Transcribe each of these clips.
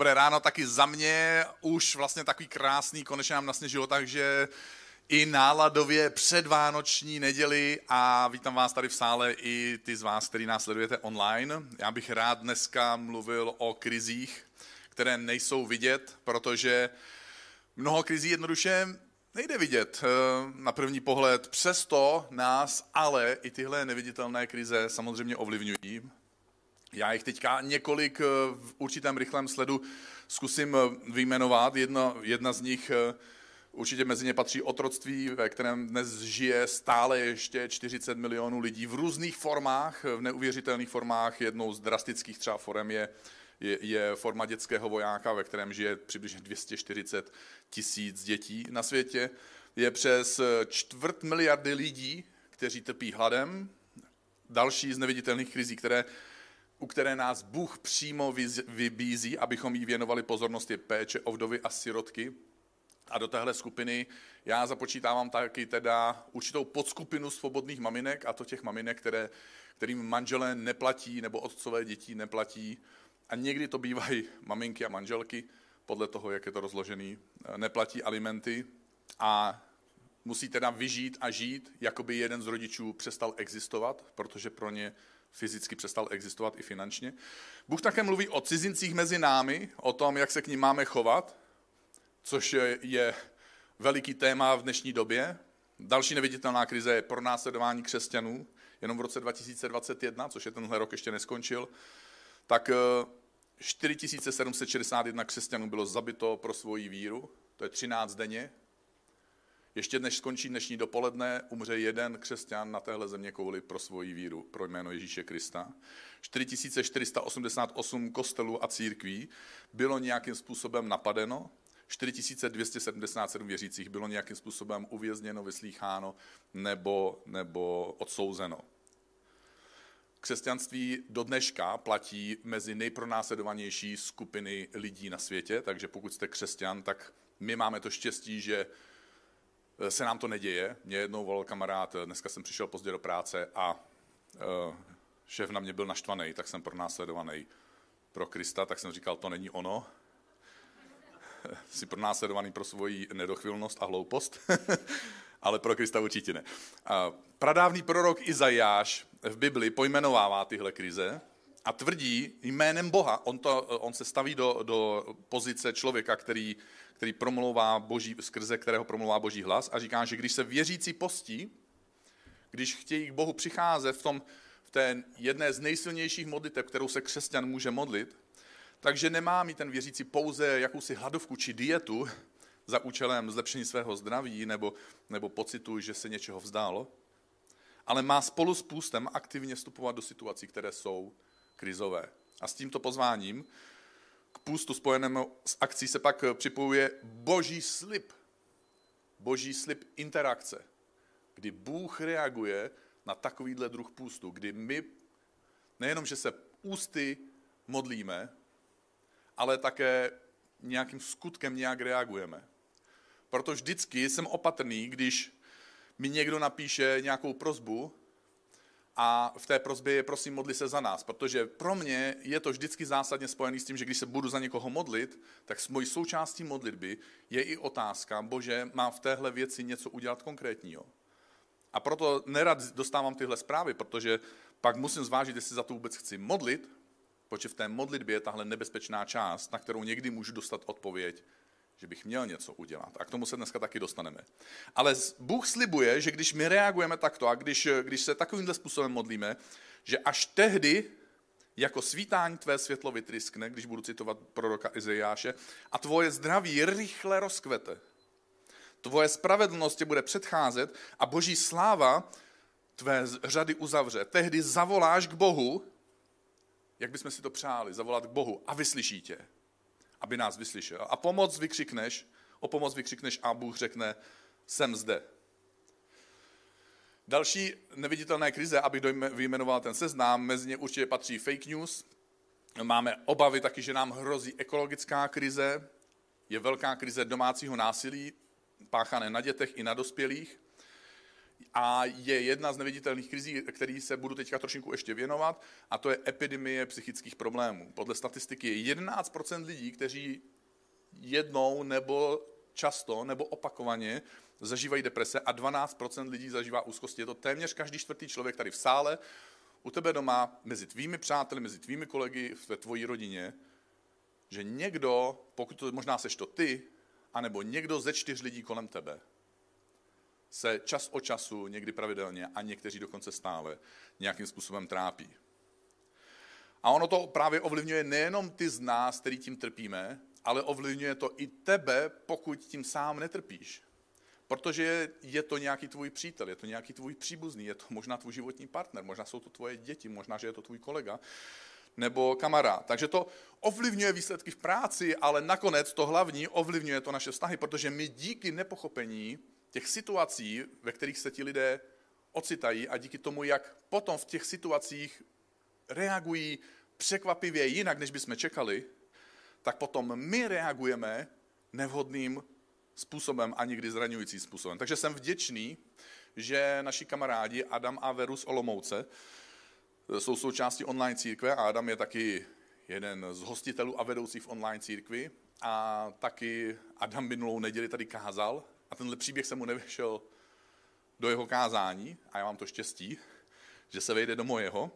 Dobré ráno taky za mě, už vlastně takový krásný, konečně nám nasněžilo, takže i náladově předvánoční neděli a vítám vás tady v sále i ty z vás, který nás sledujete online. Já bych rád dneska mluvil o krizích, které nejsou vidět, protože mnoho krizí jednoduše nejde vidět eh, na první pohled. Přesto nás ale i tyhle neviditelné krize samozřejmě ovlivňují. Já jich teďka několik eh, v určitém rychlém sledu zkusím eh, vyjmenovat. Jedna, jedna z nich eh, určitě mezi ně patří otroctví, ve kterém dnes žije stále ještě 40 milionů lidí v různých formách, v neuvěřitelných formách. Jednou z drastických třeba forem je, je, je forma dětského vojáka, ve kterém žije přibližně 240 tisíc dětí na světě. Je přes čtvrt miliardy lidí, kteří trpí hladem. Další z neviditelných krizí, které u které nás Bůh přímo vybízí, abychom jí věnovali pozornost, je péče o vdovy a sirotky. A do téhle skupiny já započítávám taky teda určitou podskupinu svobodných maminek, a to těch maminek, které, kterým manželé neplatí nebo otcové dětí neplatí. A někdy to bývají maminky a manželky, podle toho, jak je to rozložený, neplatí alimenty a musí teda vyžít a žít, jako by jeden z rodičů přestal existovat, protože pro ně fyzicky přestal existovat i finančně. Bůh také mluví o cizincích mezi námi, o tom, jak se k ním máme chovat, což je veliký téma v dnešní době. Další neviditelná krize je pronásledování křesťanů. Jenom v roce 2021, což je tenhle rok ještě neskončil, tak 4761 eh, křesťanů bylo zabito pro svoji víru, to je 13 denně, ještě než skončí dnešní dopoledne, umře jeden křesťan na téhle země kouli pro svoji víru, pro jméno Ježíše Krista. 4488 kostelů a církví bylo nějakým způsobem napadeno, 4277 věřících bylo nějakým způsobem uvězněno, vyslýcháno nebo, nebo odsouzeno. Křesťanství do dneška platí mezi nejpronásledovanější skupiny lidí na světě, takže pokud jste křesťan, tak my máme to štěstí, že se nám to neděje. Mě jednou volal kamarád, eh, dneska jsem přišel pozdě do práce a uh, šéf na mě byl naštvaný, tak jsem pronásledovaný pro Krista, tak jsem říkal, to není ono. Jsi pronásledovaný pro svoji nedochvilnost a hloupost, ale pro Krista určitě ne. Pradávný prorok Izajáš v Bibli pojmenovává tyhle krize a tvrdí jménem Boha, on, to, on se staví do, do pozice člověka, který který promlouvá boží, skrze kterého promlouvá boží hlas a říká, že když se věřící postí, když chtějí k Bohu přicházet v, tom, v té jedné z nejsilnějších modlitev, kterou se křesťan může modlit, takže nemá mít ten věřící pouze jakousi hladovku či dietu za účelem zlepšení svého zdraví nebo, nebo pocitu, že se něčeho vzdálo, ale má spolu s půstem aktivně vstupovat do situací, které jsou krizové. A s tímto pozváním k půstu spojenému s akcí se pak připojuje boží slib. Boží slib interakce, kdy Bůh reaguje na takovýhle druh půstu, kdy my nejenom, že se ústy modlíme, ale také nějakým skutkem nějak reagujeme. Proto vždycky jsem opatrný, když mi někdo napíše nějakou prozbu, a v té prozbě je prosím modli se za nás, protože pro mě je to vždycky zásadně spojený s tím, že když se budu za někoho modlit, tak s mojí součástí modlitby je i otázka, bože, mám v téhle věci něco udělat konkrétního. A proto nerad dostávám tyhle zprávy, protože pak musím zvážit, jestli za to vůbec chci modlit, protože v té modlitbě je tahle nebezpečná část, na kterou někdy můžu dostat odpověď, že bych měl něco udělat. A k tomu se dneska taky dostaneme. Ale Bůh slibuje, že když my reagujeme takto a když, když se takovýmhle způsobem modlíme, že až tehdy jako svítání tvé světlo vytryskne, když budu citovat proroka Izajáše, a tvoje zdraví rychle rozkvete. Tvoje spravedlnost tě bude předcházet a boží sláva tvé řady uzavře. Tehdy zavoláš k Bohu, jak bychom si to přáli, zavolat k Bohu a vyslyší tě aby nás vyslyšel. A pomoc vykřikneš, o pomoc vykřikneš a Bůh řekne, jsem zde. Další neviditelné krize, abych vyjmenoval ten seznám, mezi ně určitě patří fake news. Máme obavy taky, že nám hrozí ekologická krize, je velká krize domácího násilí, páchané na dětech i na dospělých. A je jedna z neviditelných krizí, který se budu teďka trošinku ještě věnovat, a to je epidemie psychických problémů. Podle statistiky je 11% lidí, kteří jednou nebo často nebo opakovaně zažívají deprese a 12% lidí zažívá úzkosti. Je to téměř každý čtvrtý člověk tady v sále, u tebe doma, mezi tvými přáteli, mezi tvými kolegy, ve tvojí rodině, že někdo, pokud to možná seš to ty, anebo někdo ze čtyř lidí kolem tebe, se čas od času, někdy pravidelně a někteří dokonce stále nějakým způsobem trápí. A ono to právě ovlivňuje nejenom ty z nás, který tím trpíme, ale ovlivňuje to i tebe, pokud tím sám netrpíš. Protože je to nějaký tvůj přítel, je to nějaký tvůj příbuzný, je to možná tvůj životní partner, možná jsou to tvoje děti, možná, že je to tvůj kolega nebo kamarád. Takže to ovlivňuje výsledky v práci, ale nakonec to hlavní ovlivňuje to naše vztahy, protože my díky nepochopení těch situací, ve kterých se ti lidé ocitají a díky tomu, jak potom v těch situacích reagují překvapivě jinak, než bychom čekali, tak potom my reagujeme nevhodným způsobem a někdy zraňujícím způsobem. Takže jsem vděčný, že naši kamarádi Adam a Verus Olomouce jsou součástí online církve a Adam je taky jeden z hostitelů a vedoucích v online církvi a taky Adam minulou neděli tady kázal a tenhle příběh se mu nevyšel do jeho kázání a já mám to štěstí, že se vejde do mojeho.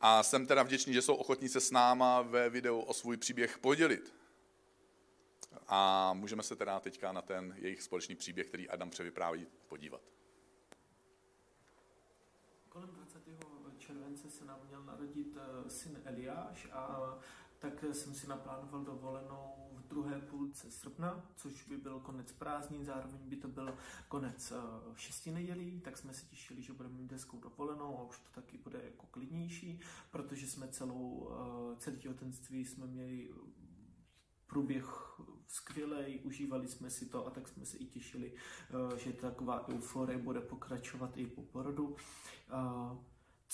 A jsem teda vděčný, že jsou ochotní se s náma ve videu o svůj příběh podělit. A můžeme se teda teďka na ten jejich společný příběh, který Adam převypráví, podívat. Kolem 20. července se nám měl narodit eh, syn Eliáš a tak jsem si naplánoval dovolenou druhé půlce srpna, což by byl konec prázdnin, zároveň by to byl konec eh, šesti nedělí, tak jsme se těšili, že budeme mít hezkou dovolenou a už to taky bude jako klidnější, protože jsme celou, eh, celé těhotenství jsme měli průběh skvělý, užívali jsme si to a tak jsme se i těšili, eh, že taková euforie bude pokračovat i po porodu.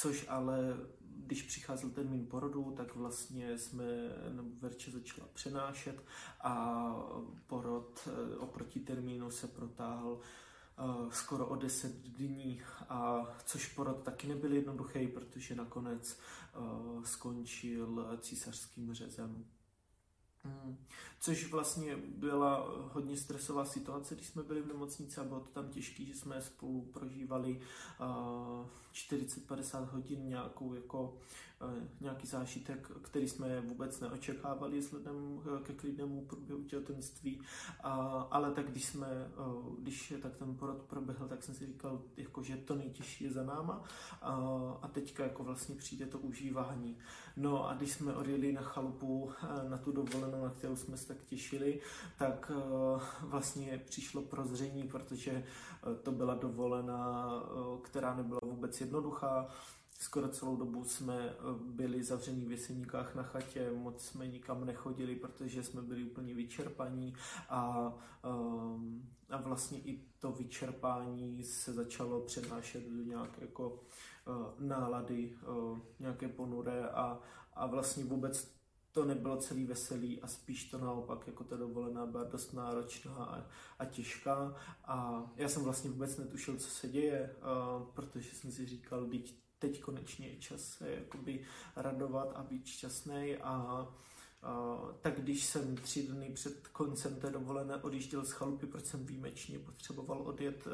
Což ale, když přicházel termín porodu, tak vlastně jsme, nebo Verče začala přenášet a porod eh, oproti termínu se protáhl eh, skoro o 10 dní, a což porod taky nebyl jednoduchý, protože nakonec skončil císařským řezem. Hmm. Což vlastně byla hodně stresová situace, když jsme byli v nemocnici a bylo to tam těžké, že jsme spolu prožívali uh, 40-50 hodin nějakou jako Eh, nějaký zážitek, který jsme vůbec neočekávali vzhledem eh, ke klidnému průběhu těhotenství, ale tak když jsme, eh, když tak ten porod proběhl, tak jsem si říkal, jako, že to nejtěžší je za náma. A teďka jako vlastně přijde to užívání. No a když jsme odjeli na chalupu na tu dovolenou, na kterou jsme se tak těšili, tak vlastně přišlo prozření, protože to byla dovolená, která nebyla vůbec jednoduchá, Skoro celou dobu jsme eh, byli zavření v jeseníkách na chatě, moc jsme nikam nechodili, protože jsme byli úplně vyčerpaní a, ehm, a vlastně i to vyčerpání se začalo přenášet do nějaké jako eh, nálady, eh, nějaké ponuré a, a vlastně vůbec to nebylo celý veselý a spíš to naopak, jako ta dovolená byla dost náročná a, a těžká. A já jsem vlastně vůbec netušil, co se děje, uh, protože jsem si říkal, teď teď konečně je čas se jakoby radovat a být šťastný a Uh, tak když jsem tři dny před koncem té dovolené odjížděl z chalupy, proč jsem výjimečně potřeboval odjet uh,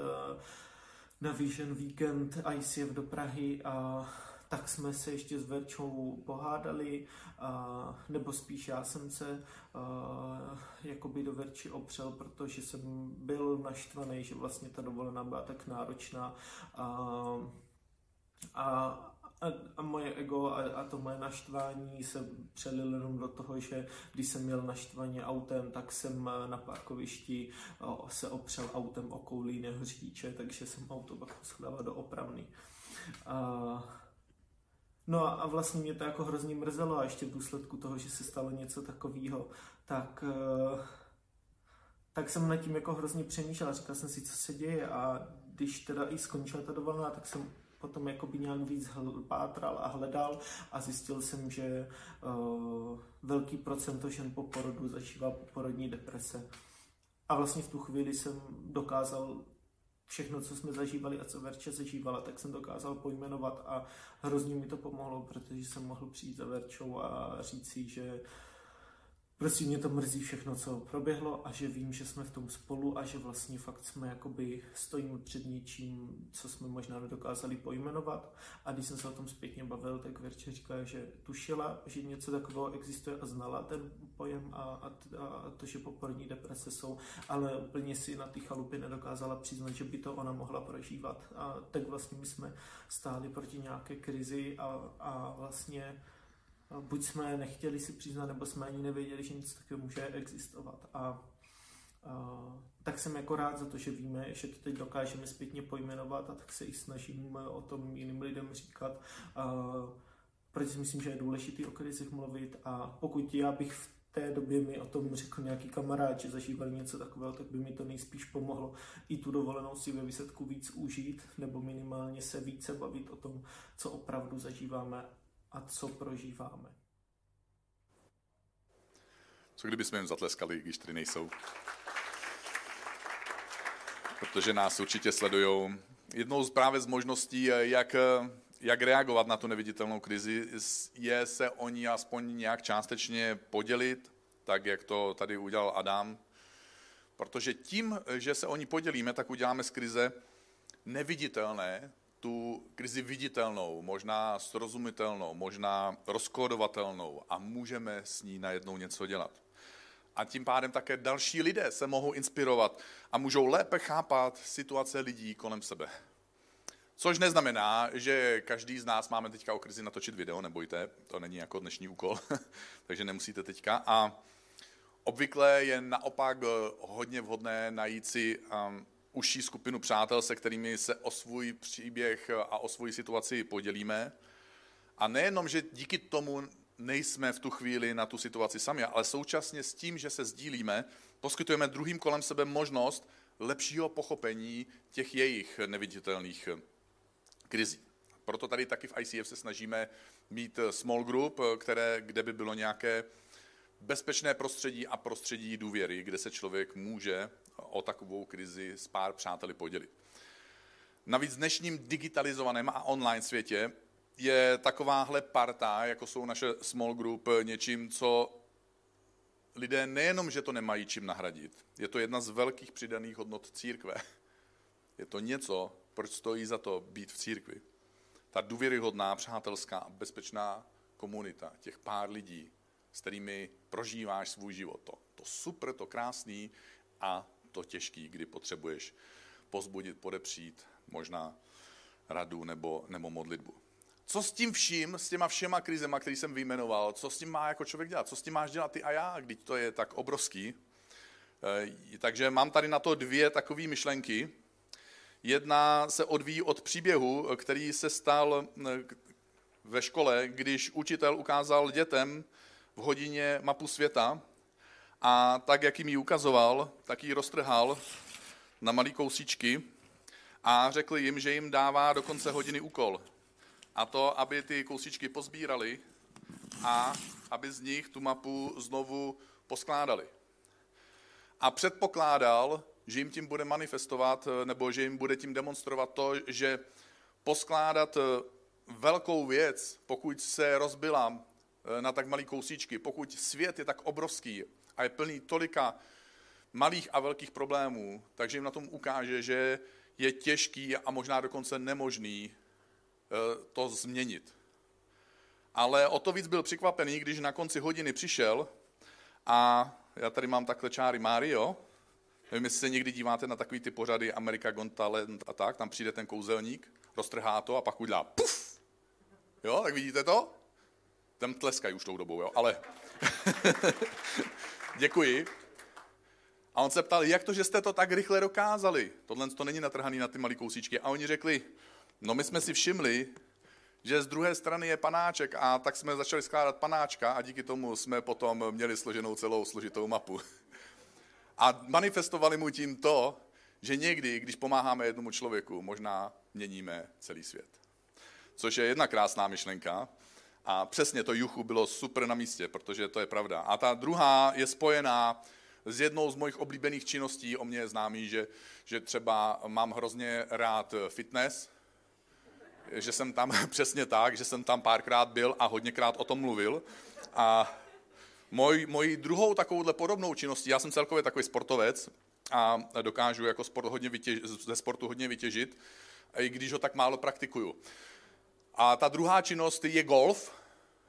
na Vision Weekend ICF do Prahy a tak jsme se ještě s Verčou pohádali, uh, nebo spíš já jsem se uh, jakoby do Verči opřel, protože jsem byl naštvaný, že vlastně ta dovolená byla tak náročná. Uh, a, a, a moje ego a, a to moje naštvání se přelilo jenom do toho, že když jsem měl naštvaně autem, tak jsem na parkovišti o, se opřel autem o koulí jiného řidiče, takže jsem auto pak poskladal do opravny. A, No a vlastně mě to jako hrozně mrzelo a ještě v důsledku toho, že se stalo něco takového, tak, tak jsem nad tím jako hrozně přemýšlel. Říkal jsem si, co se děje a když teda i skončila ta dovolená, tak jsem potom jakoby nějak víc pátral a hledal a zjistil jsem, že uh, velký procento žen po porodu zažívá porodní deprese. A vlastně v tu chvíli jsem dokázal všechno, co jsme zažívali a co Verče zažívala, tak jsem dokázal pojmenovat a hrozně mi to pomohlo, protože jsem mohl přijít za Verčou a říct si, že Prostě mě to mrzí všechno, co proběhlo a že vím, že jsme v tom spolu a že vlastně fakt jsme jakoby stojíme před něčím, co jsme možná nedokázali pojmenovat. A když jsem se o tom zpětně bavil, tak Verče říká, že tušila, že něco takového existuje a znala ten pojem a, a, a to, že poporní deprese jsou, ale úplně si na ty chalupy nedokázala přiznat, že by to ona mohla prožívat. A tak vlastně my jsme stáli proti nějaké krizi a, a vlastně buď jsme nechtěli si přiznat, nebo jsme ani nevěděli, že nic takového může existovat. A, a tak jsem jako rád za to, že víme, že to teď dokážeme zpětně pojmenovat a tak se i snažím o tom jiným lidem říkat. A, protože si myslím, že je důležité o krizích mluvit a pokud já bych v té době mi o tom řekl nějaký kamarád, že zažívali něco takového, tak by mi to nejspíš pomohlo i tu dovolenou si ve výsledku víc užít, nebo minimálně se více bavit o tom, co opravdu zažíváme a co prožíváme. Co kdyby jsme jim zatleskali, když tady nejsou? Protože nás určitě sledují. Jednou z právě z možností, jak, jak reagovat na tu neviditelnou krizi, je se o ní aspoň nějak částečně podělit, tak jak to tady udělal Adam. Protože tím, že se o ní podělíme, tak uděláme z krize neviditelné, tu krizi viditelnou, možná srozumitelnou, možná rozkódovatelnou a můžeme s ní najednou něco dělat. A tím pádem také další lidé se mohou inspirovat a můžou lépe chápat situace lidí kolem sebe. Což neznamená, že každý z nás máme teďka o krizi natočit video, nebojte, to není jako dnešní úkol, takže nemusíte teďka. A obvykle je naopak hodně vhodné najít si um, užší skupinu přátel, se kterými se o svůj příběh a o svoji situaci podělíme. A nejenom, že díky tomu nejsme v tu chvíli na tu situaci sami, ale současně s tím, že se sdílíme, poskytujeme druhým kolem sebe možnost lepšího pochopení těch jejich neviditelných krizí. Proto tady taky v ICF se snažíme mít small group, které, kde by bylo nějaké bezpečné prostředí a prostředí důvěry, kde se člověk může o takovou krizi s pár přáteli podělit. Navíc v dnešním digitalizovaném a online světě je takováhle parta, jako jsou naše small group, něčím, co lidé nejenom, že to nemají čím nahradit, je to jedna z velkých přidaných hodnot církve. Je to něco, proč stojí za to být v církvi. Ta důvěryhodná, přátelská bezpečná komunita, těch pár lidí, s kterými prožíváš svůj život. To, to super, to krásný a to těžký, kdy potřebuješ pozbudit, podepřít, možná radu nebo, nebo modlitbu. Co s tím vším, s těma všema krizema, který jsem vyjmenoval, co s tím má jako člověk dělat? Co s tím máš dělat ty a já, když to je tak obrovský? E, takže mám tady na to dvě takové myšlenky. Jedna se odvíjí od příběhu, který se stal e, ve škole, když učitel ukázal dětem v hodině mapu světa a tak, jak jim ji ukazoval, tak ji roztrhal na malý kousíčky a řekl jim, že jim dává do konce hodiny úkol. A to, aby ty kousíčky pozbírali a aby z nich tu mapu znovu poskládali. A předpokládal, že jim tím bude manifestovat, nebo že jim bude tím demonstrovat to, že poskládat velkou věc, pokud se rozbila na tak malý kousíčky, pokud svět je tak obrovský a je plný tolika malých a velkých problémů, takže jim na tom ukáže, že je těžký a možná dokonce nemožný eh, to změnit. Ale o to víc byl překvapený, když na konci hodiny přišel a já tady mám takhle čáry Mario, nevím, jestli se někdy díváte na takový ty pořady America Got Talent a tak, tam přijde ten kouzelník, roztrhá to a pak udělá puf. Jo, tak vidíte to? Tam tleskají už tou dobou, jo, ale děkuji. A on se ptal, jak to, že jste to tak rychle dokázali? Tohle to není natrhaný na ty malé kousíčky. A oni řekli, no my jsme si všimli, že z druhé strany je panáček a tak jsme začali skládat panáčka a díky tomu jsme potom měli složenou celou složitou mapu. A manifestovali mu tím to, že někdy, když pomáháme jednomu člověku, možná měníme celý svět. Což je jedna krásná myšlenka, a přesně to juchu bylo super na místě, protože to je pravda. A ta druhá je spojená z jednou z mojich oblíbených činností, o mě je známý, že, že třeba mám hrozně rád fitness, že jsem tam přesně tak, že jsem tam párkrát byl a hodněkrát o tom mluvil. A moj, mojí druhou takovouhle podobnou činností, já jsem celkově takový sportovec a dokážu jako sport hodně vytěž, ze sportu hodně vytěžit, i když ho tak málo praktikuju. A ta druhá činnost je golf.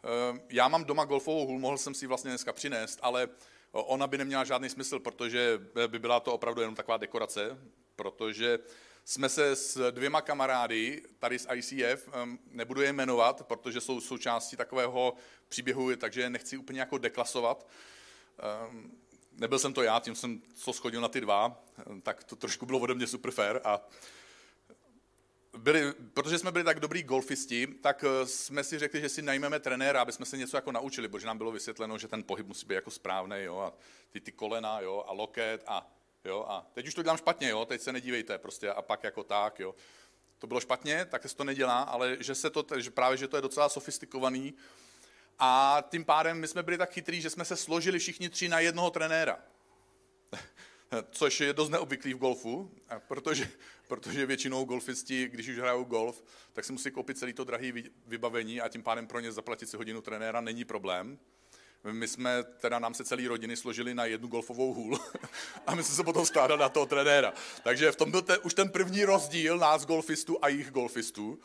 Eh, já mám doma golfovou hůl, mohl jsem si ji vlastně dneska přinést, ale ona by neměla žádný smysl, protože by byla to opravdu jenom taková dekorace, protože jsme se s dvěma kamarády tady z ICF, nebudu je jmenovat, protože jsou součástí takového příběhu, takže nechci úplně jako deklasovat. Nebyl jsem to já, tím jsem co schodil na ty dva, tak to trošku bylo ode mě super fair a byli, protože jsme byli tak dobrý golfisti, tak eh, jsme si řekli, že si najmeme trenéra, aby jsme se něco jako naučili, protože nám bylo vysvětleno, že ten pohyb musí být jako správný, jo, a ty, ty kolena, jo, a loket a jo, a teď už to dělám špatně, jo, teď se nedívejte, prostě a pak jako tak, jo. To bylo špatně, tak se to nedělá, ale že se to, že právě, že to je docela sofistikovaný, a tím pádem my jsme byli tak chytrý, že jsme se složili všichni tři na jednoho trenéra. Což je dost neobvyklý v golfu, protože, protože většinou golfisti, když už hrajou golf, tak si musí koupit celý to drahé vybavení a tím pádem pro ně zaplatit si hodinu trenéra není problém. My jsme, teda nám se celý rodiny složili na jednu golfovou hůl a my jsme se potom skládali na toho trenéra. Takže v tom byl te, už ten první rozdíl nás golfistů a jich golfistů.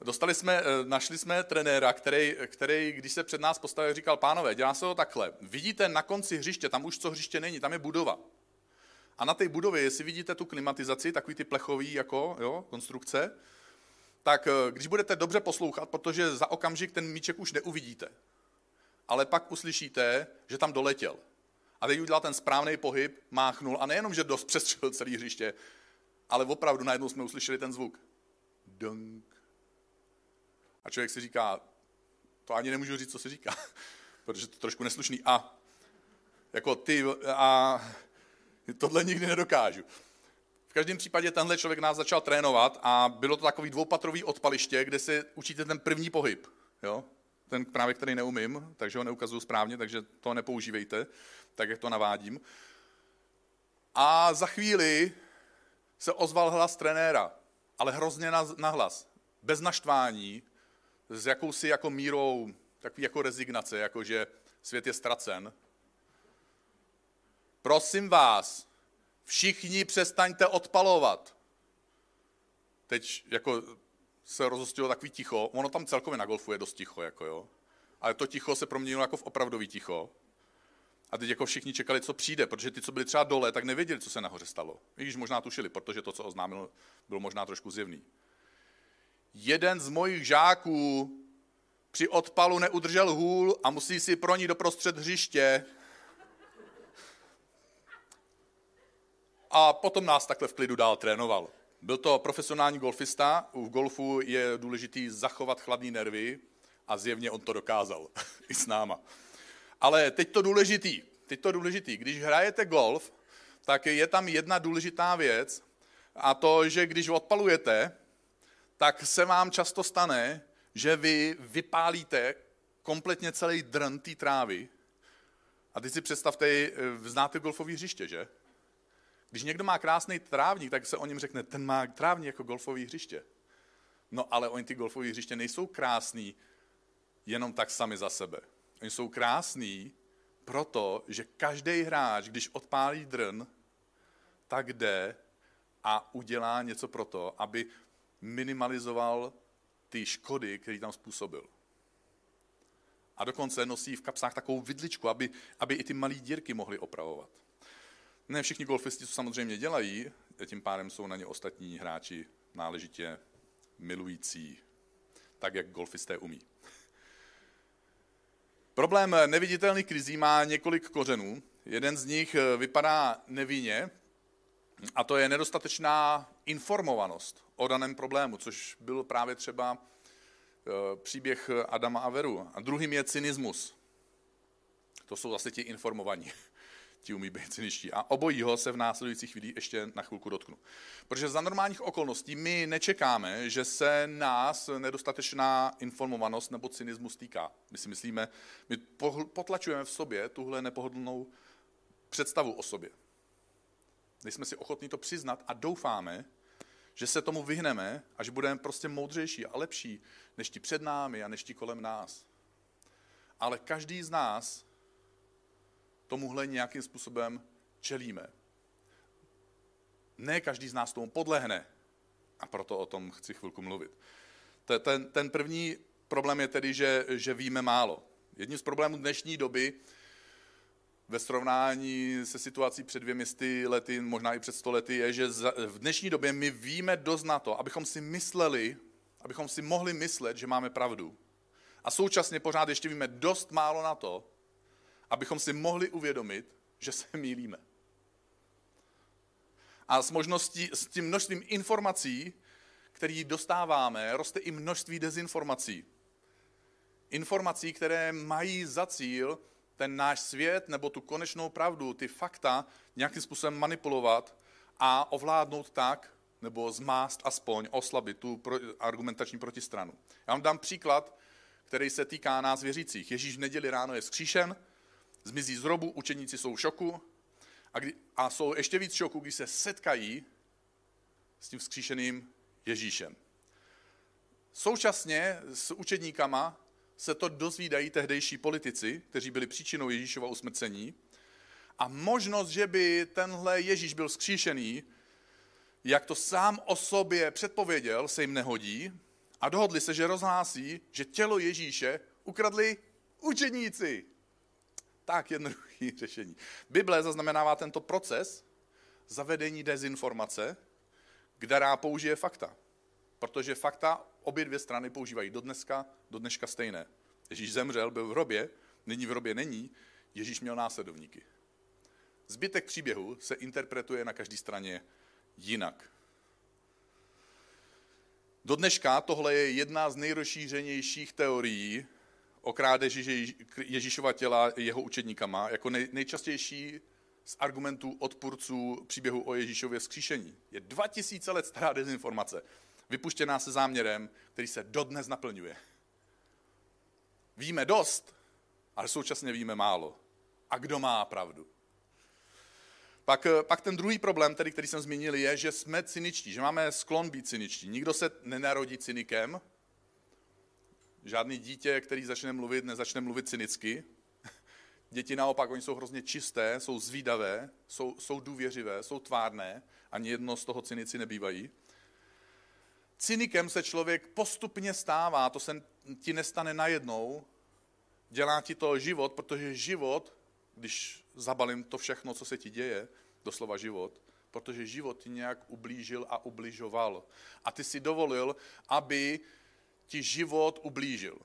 Dostali jsme, eh, našli jsme trenéra, který, který, když se před nás postavil, říkal, pánové, dělá se to takhle. Vidíte na konci hřiště, tam už co hřiště není, tam je budova. A na té budově, jestli vidíte tu klimatizaci, takový ty plechový jako, jo, konstrukce, tak eh, když budete dobře poslouchat, protože za okamžik ten míček už neuvidíte, ale pak uslyšíte, že tam doletěl. A teď udělal ten správný pohyb, máchnul a nejenom, že dost přestřelil celý hřiště, ale opravdu najednou jsme uslyšeli ten zvuk. Dunk. A člověk si říká, to ani nemůžu říct, co si říká, protože to je trošku neslušný. A jako ty a tohle nikdy nedokážu. V každém případě tenhle člověk nás začal trénovat a bylo to takový dvoupatrový odpaliště, kde si učíte ten první pohyb. Jo? Ten právě, který neumím, takže ho neukazuju správně, takže to nepoužívejte, tak jak to navádím. A za chvíli se ozval hlas trenéra, ale hrozně nahlas, bez naštvání, s jakousi jako mírou, takový jako rezignace, jako že svět je ztracen, prosím vás, všichni přestaňte odpalovat. Teď jako se rozostilo takový ticho, ono tam celkově na golfu je dost ticho, jako jo. Ale to ticho se proměnilo jako v opravdový ticho. A teď jako všichni čekali, co přijde, protože ty, co byli třeba dole, tak nevěděli, co se nahoře stalo. I když možná tušili, protože to, co oznámil, bylo možná trošku zjevný. Jeden z mojich žáků při odpalu neudržel hůl a musí si pro ní doprostřed hřiště. A potom nás takhle v klidu dál trénoval. Byl to profesionální golfista, v golfu je důležitý zachovat chladné nervy a zjevně on to dokázal i s náma. Ale teď to důležitý, teď to důležitý, když hrajete golf, tak je tam jedna důležitá věc a to, že když odpalujete, tak se vám často stane, že vy vypálíte kompletně celý drn té trávy. A teď si představte, eh, znáte golfové hřiště, že? Když někdo má krásný trávník, tak se o něm řekne, ten má trávník jako golfové hřiště. No ale oni ty golfové hřiště nejsou krásný jenom tak sami za sebe. Oni jsou krásný proto, že každý hráč, když odpálí drn, tak jde a udělá něco pro to, aby minimalizoval ty škody, které tam způsobil. A dokonce nosí v kapsách takovou vidličku, aby, aby i ty malé dírky mohly opravovat. Ne všichni golfisti to samozřejmě dělají, tím pádem jsou na ně ostatní hráči náležitě milující, tak jak golfisté umí. Problém neviditelných krizí má několik kořenů. Jeden z nich vypadá nevinně, a to je nedostatečná informovanost o daném problému, což byl právě třeba eh, příběh Adama a Veru. A druhým je cynismus. To jsou zase ti informovaní ti umí být cyničtí. A obojího se v následujících chvíli ještě na chvilku dotknu. Protože za normálních okolností my nečekáme, že se nás nedostatečná informovanost nebo cynismus týká. My si myslíme, my potlačujeme v sobě tuhle nepohodlnou představu o sobě. Nejsme si ochotní to přiznat a doufáme, že se tomu vyhneme a že budeme prostě moudřejší a lepší než ti před námi a než ti kolem nás. Ale každý z nás tomuhle nějakým způsobem čelíme. Ne každý z nás tomu podlehne. A proto o tom chci chvilku mluvit. Ten, ten první problém je tedy, že, že víme málo. Jedním z problémů dnešní doby ve srovnání se situací před dvěmi lety, možná i před sto lety, je, že v dnešní době my víme dost na to, abychom si mysleli, abychom si mohli myslet, že máme pravdu. A současně pořád ještě víme dost málo na to, abychom si mohli uvědomit, že se mýlíme. A s, možností, s tím množstvím informací, který dostáváme, roste i množství dezinformací. Informací, které mají za cíl ten náš svět nebo tu konečnou pravdu, ty fakta nějakým způsobem manipulovat a ovládnout tak, nebo zmást aspoň, oslabit tu argumentační protistranu. Já vám dám příklad, který se týká nás věřících. Ježíš v neděli ráno je skříšen, zmizí z hrobu, učeníci jsou v šoku a, kdy, a jsou ještě víc šoku, když se setkají s tím vzkříšeným Ježíšem. Současně s učedníkama se to dozvídají tehdejší politici, kteří byli příčinou Ježíšova usmrcení. A možnost, že by tenhle Ježíš byl skříšený, jak to sám o sobě předpověděl, se jim nehodí a dohodli se, že rozhlásí, že tělo Ježíše ukradli učeníci. Tak jednoduché řešení. Bible zaznamenává tento proces zavedení dezinformace, která použije fakta. Protože fakta obě dvě strany používají do dneska, do dneška stejné. Ježíš zemřel, byl v hrobě, nyní v hrobě není, Ježíš měl následovníky. Zbytek příběhu se interpretuje na každé straně jinak. Do dneška tohle je jedna z nejrozšířenějších teorií o krádeži Ježíšova těla jeho učedníkama, jako nej, nejčastější z argumentů odpůrců příběhu o Ježíšově skříšení. Je 2000 let stará dezinformace vypuštěná se záměrem, který se dodnes naplňuje. Víme dost, ale současně víme málo. A kdo má pravdu? Pak, pak ten druhý problém, tedy, který jsem zmínil, je, že jsme cyničtí, že máme sklon být cyničtí. Nikdo se nenarodí cynikem. Žádný dítě, který začne mluvit, nezačne mluvit cynicky. Děti naopak, oni jsou hrozně čisté, jsou zvídavé, jsou, jsou důvěřivé, jsou tvárné, ani jedno z toho cynici nebývají. Cynikem se člověk postupně stává, to se ti nestane najednou, dělá ti to život, protože život, když zabalím to všechno, co se ti děje, doslova život, protože život ti nějak ublížil a ubližoval. A ty si dovolil, aby ti život ublížil.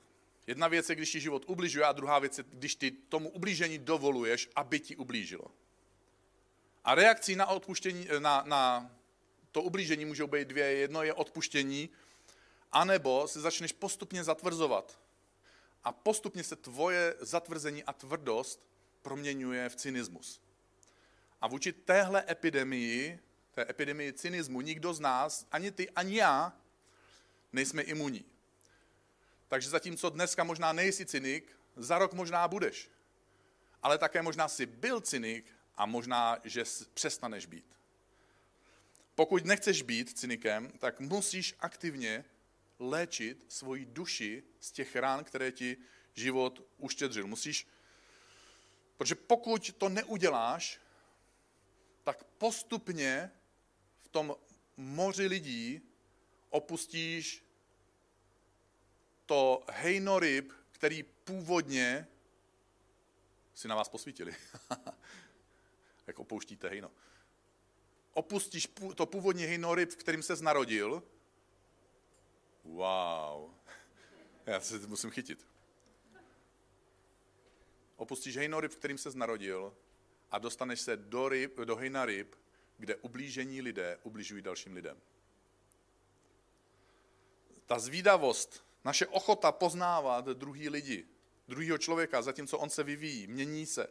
Jedna věc je, když ti život ubližuje, a druhá věc je, když ty tomu ublížení dovoluješ, aby ti ublížilo. A reakcí na odpuštění, na, na to ublížení můžou být dvě. Jedno je odpuštění, anebo se začneš postupně zatvrzovat. A postupně se tvoje zatvrzení a tvrdost proměňuje v cynismus. A vůči téhle epidemii, té epidemii cynismu, nikdo z nás, ani ty, ani já, nejsme imunní. Takže zatímco dneska možná nejsi cynik, za rok možná budeš. Ale také možná si byl cynik a možná, že přestaneš být. Pokud nechceš být cynikem, tak musíš aktivně léčit svoji duši z těch rán, které ti život uštědřil. Musíš, protože pokud to neuděláš, tak postupně v tom moři lidí opustíš to hejno ryb, který původně si na vás posvítili. Jak opouštíte hejno opustíš to původní hejno ryb, v kterým se narodil, wow, já se musím chytit. Opustíš hejno ryb, v kterým se narodil a dostaneš se do, ryb, do hejna ryb, kde ublížení lidé ubližují dalším lidem. Ta zvídavost, naše ochota poznávat druhý lidi, druhýho člověka, zatímco on se vyvíjí, mění se,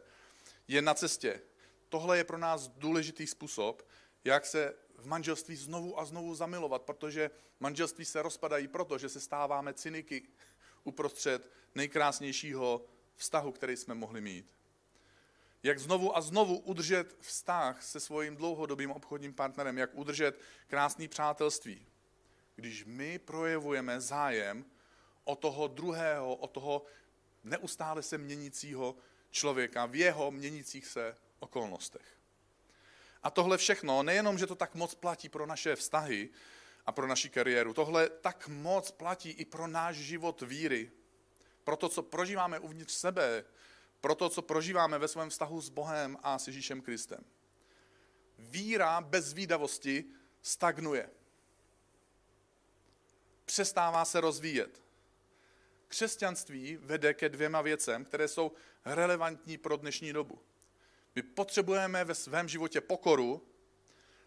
je na cestě. Tohle je pro nás důležitý způsob, jak se v manželství znovu a znovu zamilovat, protože manželství se rozpadají proto, že se stáváme cyniky uprostřed nejkrásnějšího vztahu, který jsme mohli mít. Jak znovu a znovu udržet vztah se svým dlouhodobým obchodním partnerem, jak udržet krásný přátelství. Když my projevujeme zájem o toho druhého, o toho neustále se měnícího člověka v jeho měnících se okolnostech. A tohle všechno, nejenom, že to tak moc platí pro naše vztahy a pro naši kariéru, tohle tak moc platí i pro náš život víry, pro to, co prožíváme uvnitř sebe, pro to, co prožíváme ve svém vztahu s Bohem a s Ježíšem Kristem. Víra bez výdavosti stagnuje. Přestává se rozvíjet. Křesťanství vede ke dvěma věcem, které jsou relevantní pro dnešní dobu. My potřebujeme ve svém životě pokoru,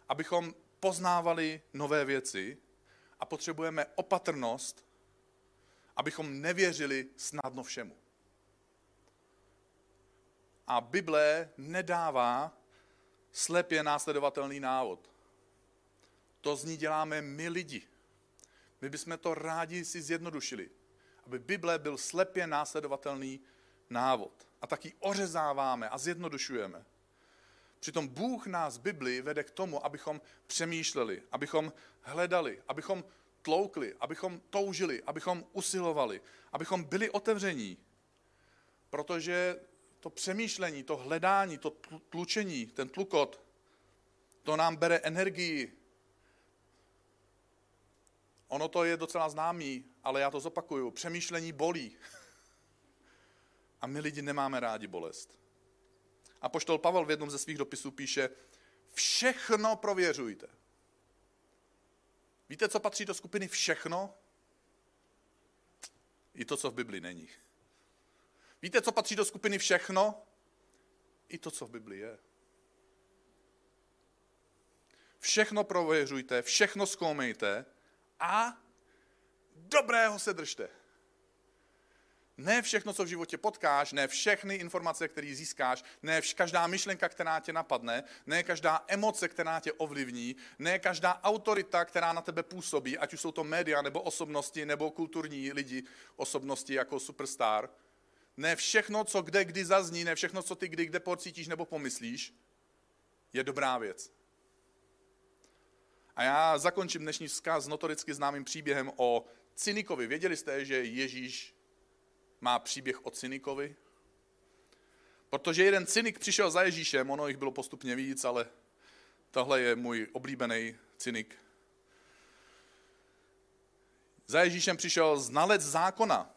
abychom poznávali nové věci a potřebujeme opatrnost, abychom nevěřili snadno všemu. A Bible nedává slepě následovatelný návod. To z ní děláme my lidi. My bychom to rádi si zjednodušili, aby Bible byl slepě následovatelný návod. A taky ořezáváme a zjednodušujeme. Přitom Bůh nás Bibli vede k tomu, abychom přemýšleli, abychom hledali, abychom tloukli, abychom toužili, abychom usilovali, abychom byli otevření. Protože to přemýšlení, to hledání, to tlučení, ten tlukot, to nám bere energii. Ono to je docela známý, ale já to zopakuju. Přemýšlení bolí. A my lidi nemáme rádi bolest. A poštol Pavel v jednom ze svých dopisů píše, všechno prověřujte. Víte, co patří do skupiny všechno? I to, co v Bibli není. Víte, co patří do skupiny všechno? I to, co v Bibli je. Všechno prověřujte, všechno zkoumejte a dobrého se držte. Ne všechno, co v životě potkáš, ne všechny informace, které získáš, ne každá myšlenka, která tě napadne, ne každá emoce, která tě ovlivní, ne každá autorita, která na tebe působí, ať už jsou to média, nebo osobnosti, nebo kulturní lidi, osobnosti jako superstar. Ne všechno, co kde kdy zazní, ne všechno, co ty kdy kde pocítíš nebo pomyslíš, je dobrá věc. A já zakončím dnešní vzkaz notoricky známým příběhem o Cynikovi. Věděli jste, že Ježíš má příběh o Cynikovi? Protože jeden cynik přišel za Ježíšem, ono jich bylo postupně víc, ale tohle je můj oblíbený cynik. Za Ježíšem přišel znalec zákona.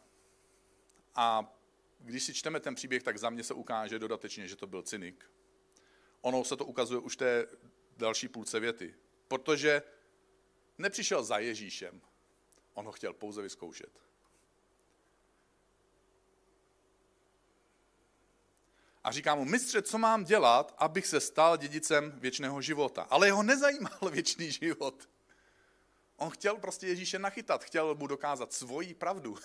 A když si čteme ten příběh, tak za mě se ukáže dodatečně, že to byl cynik. Ono se to ukazuje už té další půlce věty. Protože nepřišel za Ježíšem, on ho chtěl pouze vyzkoušet. a říká mu, mistře, co mám dělat, abych se stal dědicem věčného života. Ale jeho nezajímal věčný život. On chtěl prostě Ježíše nachytat, chtěl mu dokázat svoji pravdu.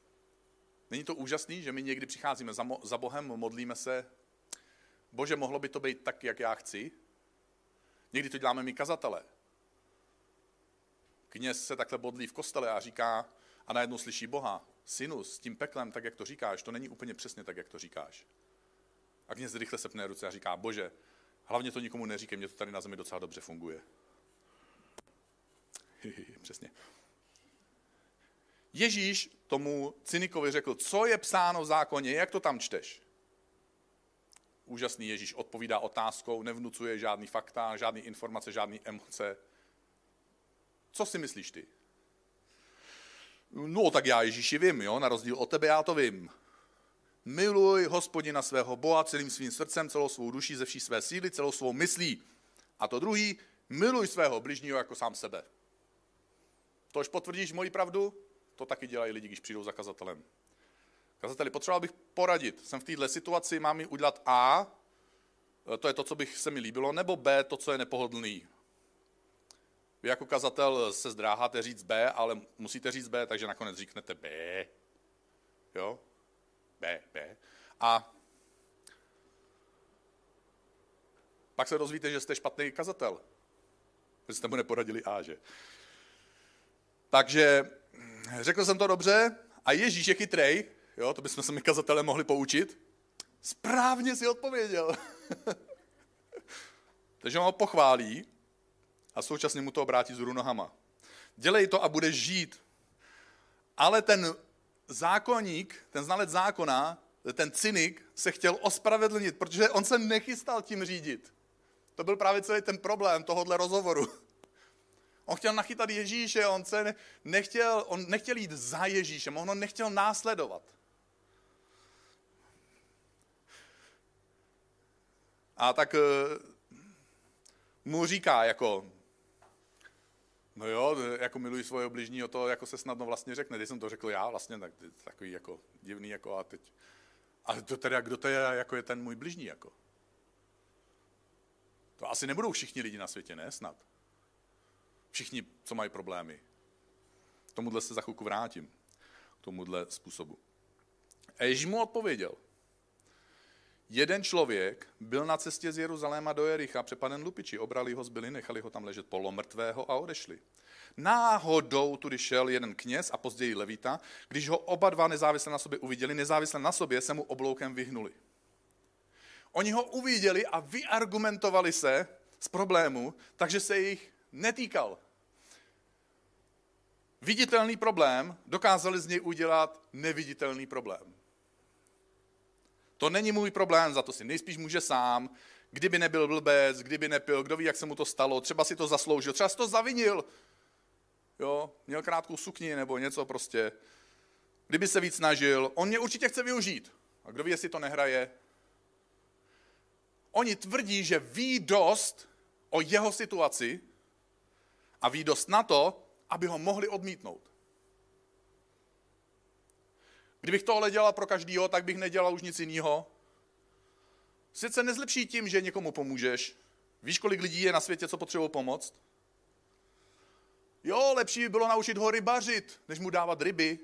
Není to úžasný, že my někdy přicházíme za, mo- za Bohem, modlíme se, bože, mohlo by to být tak, jak já chci? Někdy to děláme my kazatele. Kněz se takhle bodlí v kostele a říká, a najednou slyší Boha, synu, s tím peklem, tak jak to říkáš, to není úplně přesně tak, jak to říkáš. A kněz rychle sepne ruce a říká, bože, hlavně to nikomu neříkej, mě to tady na zemi docela dobře funguje. Přesně. Ježíš tomu cynikovi řekl, co je psáno v zákoně, jak to tam čteš? Úžasný Ježíš odpovídá otázkou, nevnucuje žádný fakta, žádný informace, žádný emoce. Co si myslíš ty? No, tak já Ježíši vím, jo, na rozdíl od tebe já to vím. Miluj hospodina svého Boha celým svým srdcem, celou svou duší, ze vší své síly, celou svou myslí. A to druhý, miluj svého bližního jako sám sebe. Tož potvrdíš moji pravdu? To taky dělají lidi, když přijdou za kazatelem. Kazateli, potřeboval bych poradit. Jsem v této situaci, mám mi udělat A, to je to, co bych se mi líbilo, nebo B, to, co je nepohodlný. Vy jako kazatel se zdráháte říct B, ale musíte říct B, takže nakonec říknete B. Jo? B, B. A pak se dozvíte, že jste špatný kazatel. Že jste mu neporadili A, že? Takže řekl jsem to dobře a Ježíš je chytrej, jo, to bychom se my kazatele mohli poučit. Správně si odpověděl. Takže on ho pochválí a současně mu to obrátí z nohama. Dělej to a budeš žít. Ale ten zákonník, ten znalec zákona, ten cynik se chtěl ospravedlnit, protože on se nechystal tím řídit. To byl právě celý ten problém tohohle rozhovoru. On chtěl nachytat Ježíše, on, se nechtěl, on nechtěl jít za Ježíšem, on ho nechtěl následovat. A tak eh, mu říká jako, no jo, jako miluji svoje bližního, to jako se snadno vlastně řekne. Když jsem to řekl já, vlastně tak, takový jako divný, jako a teď. A to teda, kdo to je, jako je ten můj bližní, jako? To asi nebudou všichni lidi na světě, ne? Snad. Všichni, co mají problémy. K tomuhle se za chvilku vrátím. K tomuhle způsobu. Ježíš mu odpověděl. Jeden člověk byl na cestě z Jeruzaléma do Jericha, přepaden lupiči, obrali ho, zbyli, nechali ho tam ležet polomrtvého a odešli. Náhodou tudy šel jeden kněz a později levita, když ho oba dva nezávisle na sobě uviděli, nezávisle na sobě se mu obloukem vyhnuli. Oni ho uviděli a vyargumentovali se z problému, takže se jich netýkal. Viditelný problém dokázali z něj udělat neviditelný problém. To není můj problém, za to si nejspíš může sám. Kdyby nebyl blbec, kdyby nepil, kdo ví, jak se mu to stalo, třeba si to zasloužil, třeba si to zavinil. Jo, měl krátkou sukni nebo něco prostě. Kdyby se víc snažil, on mě určitě chce využít. A kdo ví, jestli to nehraje. Oni tvrdí, že ví dost o jeho situaci a ví dost na to, aby ho mohli odmítnout. Kdybych tohle dělal pro každýho, tak bych nedělal už nic jiného. Svět se nezlepší tím, že někomu pomůžeš. Víš, kolik lidí je na světě, co potřebují pomoct? Jo, lepší by bylo naučit ho rybařit, než mu dávat ryby.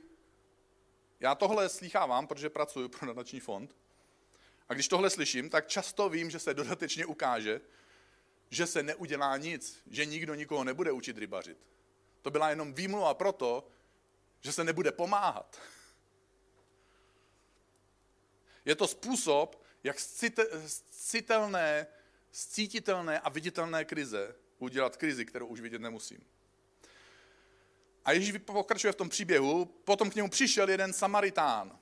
Já tohle slýchávám, protože pracuji pro nadační fond. A když tohle slyším, tak často vím, že se dodatečně ukáže, že se neudělá nic, že nikdo nikoho nebude učit rybařit. To byla jenom výmluva proto, že se nebude pomáhat. Je to způsob, jak citelné, cítitelné a viditelné krize udělat krizi, kterou už vidět nemusím. A Ježíš pokračuje v tom příběhu, potom k němu přišel jeden Samaritán,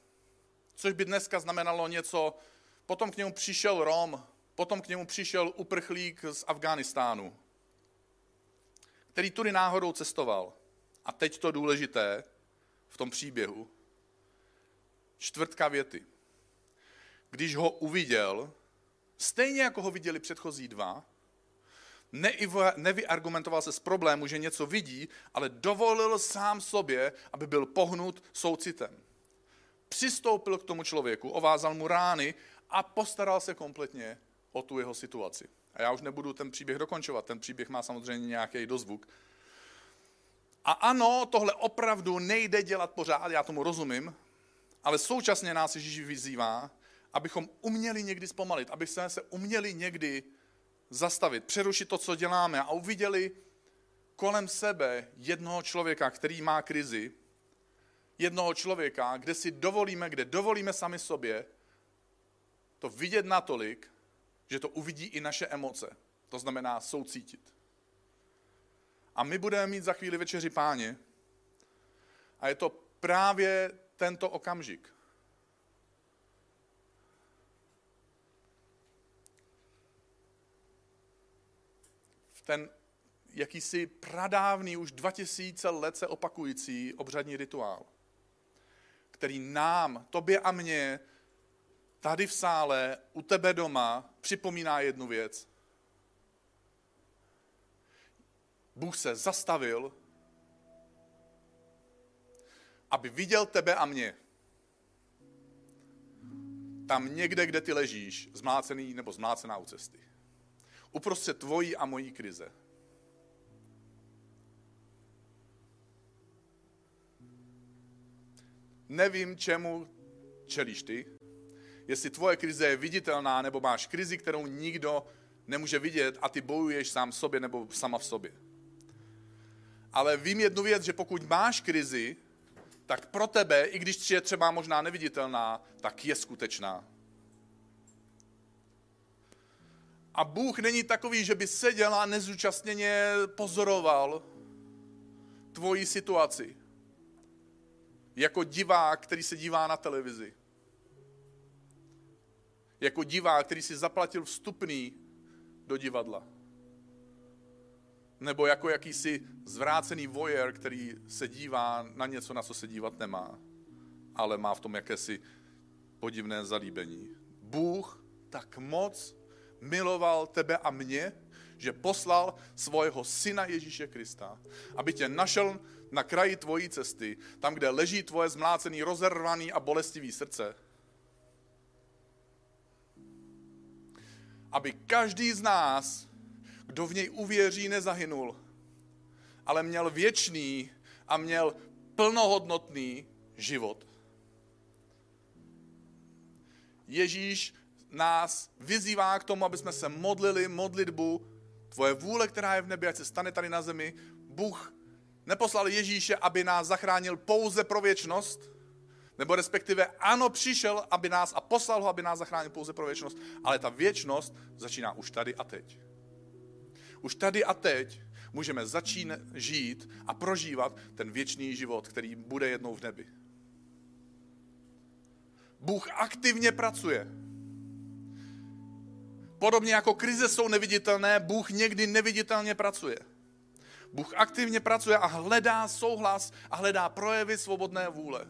což by dneska znamenalo něco, potom k němu přišel Rom, potom k němu přišel uprchlík z Afghánistánu, který tudy náhodou cestoval. A teď to důležité v tom příběhu. Čtvrtka věty když ho uviděl, stejně jako ho viděli předchozí dva, nevyargumentoval se z problému, že něco vidí, ale dovolil sám sobě, aby byl pohnut soucitem. Přistoupil k tomu člověku, ovázal mu rány a postaral se kompletně o tu jeho situaci. A já už nebudu ten příběh dokončovat, ten příběh má samozřejmě nějaký dozvuk. A ano, tohle opravdu nejde dělat pořád, já tomu rozumím, ale současně nás Ježíš vyzývá, abychom uměli někdy zpomalit, aby jsme se uměli někdy zastavit, přerušit to, co děláme a uviděli kolem sebe jednoho člověka, který má krizi, jednoho člověka, kde si dovolíme, kde dovolíme sami sobě to vidět natolik, že to uvidí i naše emoce. To znamená soucítit. A my budeme mít za chvíli večeři páně. A je to právě tento okamžik. Ten jakýsi pradávný, už 2000 let se opakující obřadní rituál, který nám, tobě a mně, tady v sále, u tebe doma, připomíná jednu věc. Bůh se zastavil, aby viděl tebe a mě. Tam někde, kde ty ležíš, zmlácený nebo zmlácená u cesty uprostřed tvojí a mojí krize. Nevím, čemu čelíš ty, jestli tvoje krize je viditelná, nebo máš krizi, kterou nikdo nemůže vidět a ty bojuješ sám sobě nebo sama v sobě. Ale vím jednu věc, že pokud máš krizi, tak pro tebe, i když je třeba možná neviditelná, tak je skutečná. A Bůh není takový, že by seděl a nezúčastněně pozoroval tvoji situaci. Jako divák, který se dívá na televizi. Jako divák, který si zaplatil vstupný do divadla. Nebo jako jakýsi zvrácený voyeur, který se dívá na něco, na co se dívat nemá, ale má v tom jakési podivné zalíbení. Bůh tak moc miloval tebe a mě, že poslal svého syna Ježíše Krista, aby tě našel na kraji tvojí cesty, tam, kde leží tvoje zmlácený, rozervaný a bolestivý srdce. Aby každý z nás, kdo v něj uvěří, nezahynul, ale měl věčný a měl plnohodnotný život. Ježíš nás vyzývá k tomu, aby jsme se modlili modlitbu Tvoje vůle, která je v nebi, ať se stane tady na zemi. Bůh neposlal Ježíše, aby nás zachránil pouze pro věčnost, nebo respektive ano, přišel, aby nás a poslal ho, aby nás zachránil pouze pro věčnost, ale ta věčnost začíná už tady a teď. Už tady a teď můžeme začít žít a prožívat ten věčný život, který bude jednou v nebi. Bůh aktivně pracuje. Podobně jako krize jsou neviditelné, Bůh někdy neviditelně pracuje. Bůh aktivně pracuje a hledá souhlas a hledá projevy svobodné vůle.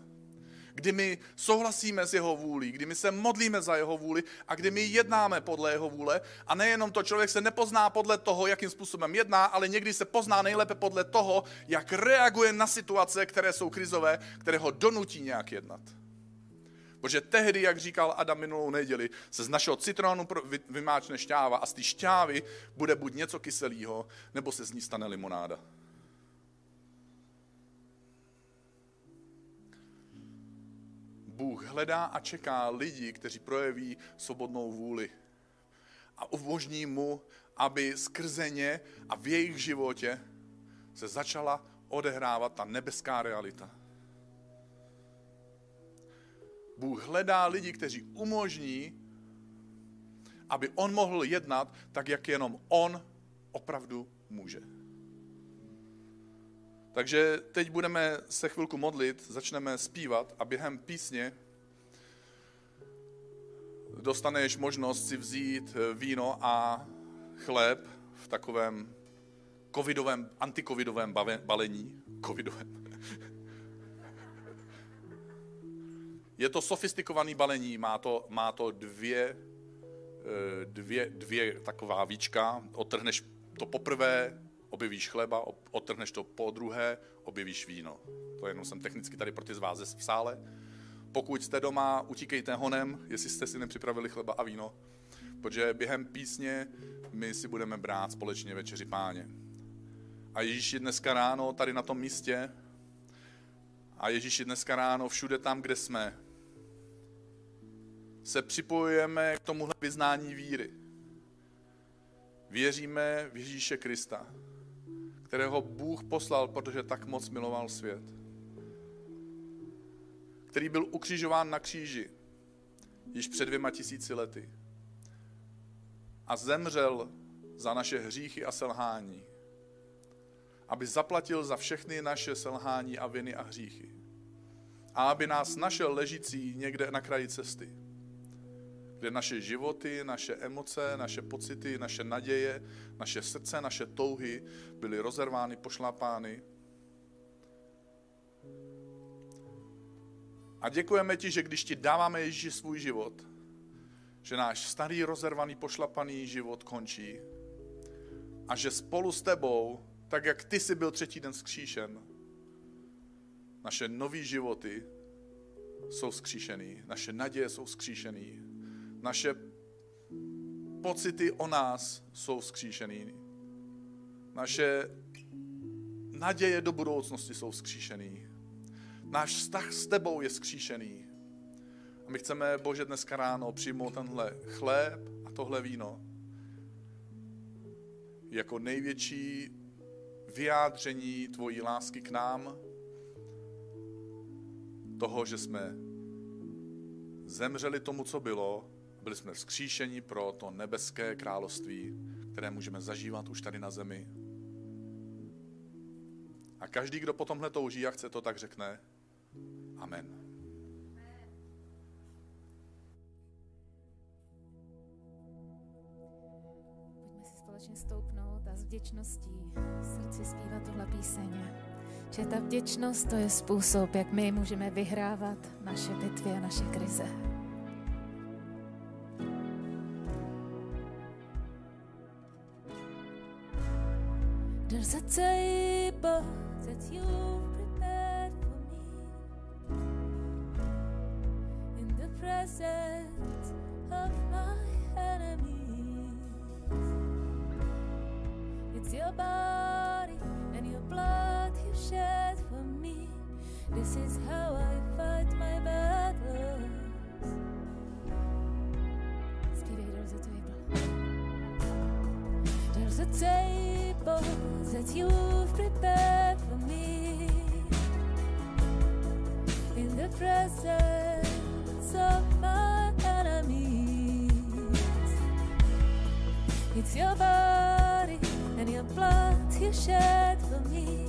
Kdy my souhlasíme s jeho vůlí, kdy my se modlíme za jeho vůli a kdy my jednáme podle jeho vůle. A nejenom to, člověk se nepozná podle toho, jakým způsobem jedná, ale někdy se pozná nejlépe podle toho, jak reaguje na situace, které jsou krizové, které ho donutí nějak jednat. Protože tehdy, jak říkal Adam minulou neděli, se z našeho citronu vymáčne šťáva a z té šťávy bude buď něco kyselého, nebo se z ní stane limonáda. Bůh hledá a čeká lidi, kteří projeví svobodnou vůli a umožní mu, aby skrze ně a v jejich životě se začala odehrávat ta nebeská realita. Bůh hledá lidi, kteří umožní, aby on mohl jednat tak, jak jenom on opravdu může. Takže teď budeme se chvilku modlit, začneme zpívat a během písně dostaneš možnost si vzít víno a chléb v takovém covidovém, antikovidovém balení. Covidovém. Je to sofistikovaný balení, má to, má to dvě, eh, dvě, dvě taková víčka, otrhneš to poprvé, objevíš chleba, otrhneš to po druhé, objevíš víno. To jenom jsem technicky tady pro ty z vás v sále. Pokud jste doma, utíkejte honem, jestli jste si nepřipravili chleba a víno, protože během písně my si budeme brát společně večeři páně. A Ježíš je dneska ráno tady na tom místě a Ježíš je dneska ráno všude tam, kde jsme, se připojujeme k tomuhle vyznání víry. Věříme v Ježíše Krista, kterého Bůh poslal, protože tak moc miloval svět. Který byl ukřižován na kříži již před dvěma tisíci lety a zemřel za naše hříchy a selhání, aby zaplatil za všechny naše selhání a viny a hříchy. A aby nás našel ležící někde na kraji cesty kde naše životy, naše emoce, naše pocity, naše naděje, naše srdce, naše touhy byly rozervány, pošlapány. A děkujeme ti, že když ti dáváme Ježíši svůj život, že náš starý, rozervaný, pošlapaný život končí a že spolu s tebou, tak jak ty jsi byl třetí den skříšen, naše nový životy jsou skříšený, naše naděje jsou skříšený, naše pocity o nás jsou skříšený. Naše naděje do budoucnosti jsou skříšený. Náš vztah s tebou je skříšený. A my chceme, Bože, dneska ráno přijmout tenhle chléb a tohle víno jako největší vyjádření tvojí lásky k nám, toho, že jsme zemřeli tomu, co bylo, Byli jsme vzkříšeni pro to nebeské království, které můžeme zažívat už tady na zemi. A každý, kdo po tomhle touží a chce to, tak řekne Amen. Společně stoupnout a s vděčností v srdci zpívat tohle píseň. Že ta vděčnost to je způsob, jak my můžeme vyhrávat naše bitvy a naše krize. There's a table that you've prepared for me in the presence of my enemies. It's your body and your blood you shed for me. This is how I you've prepared for me in the presence of my enemies. It's your body and your blood you shed for me.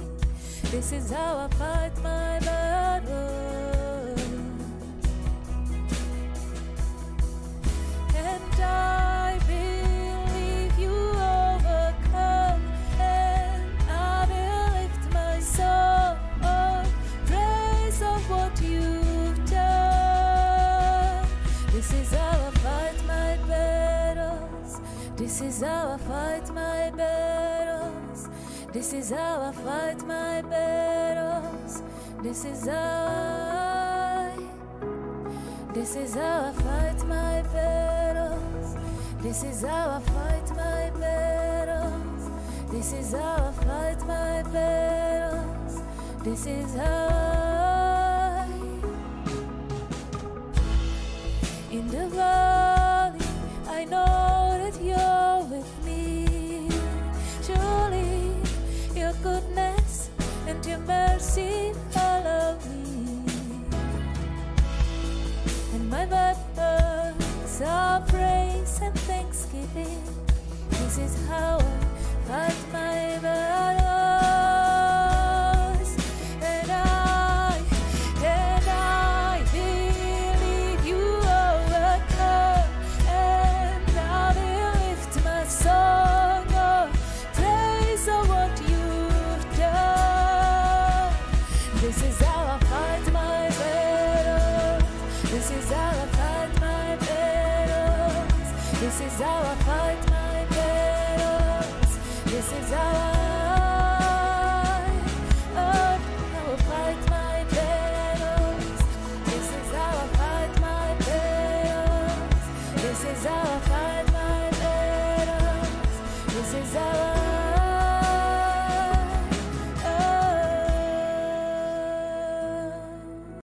This is how I fight my battles. This is how I fight my battles. This is how I fight my battles. This is how I. This is how I fight my battles. This is how I fight my battles. This is how I fight my battles. This is how I. your mercy follow me and my are praise and thanksgiving. This is how I fight my battle.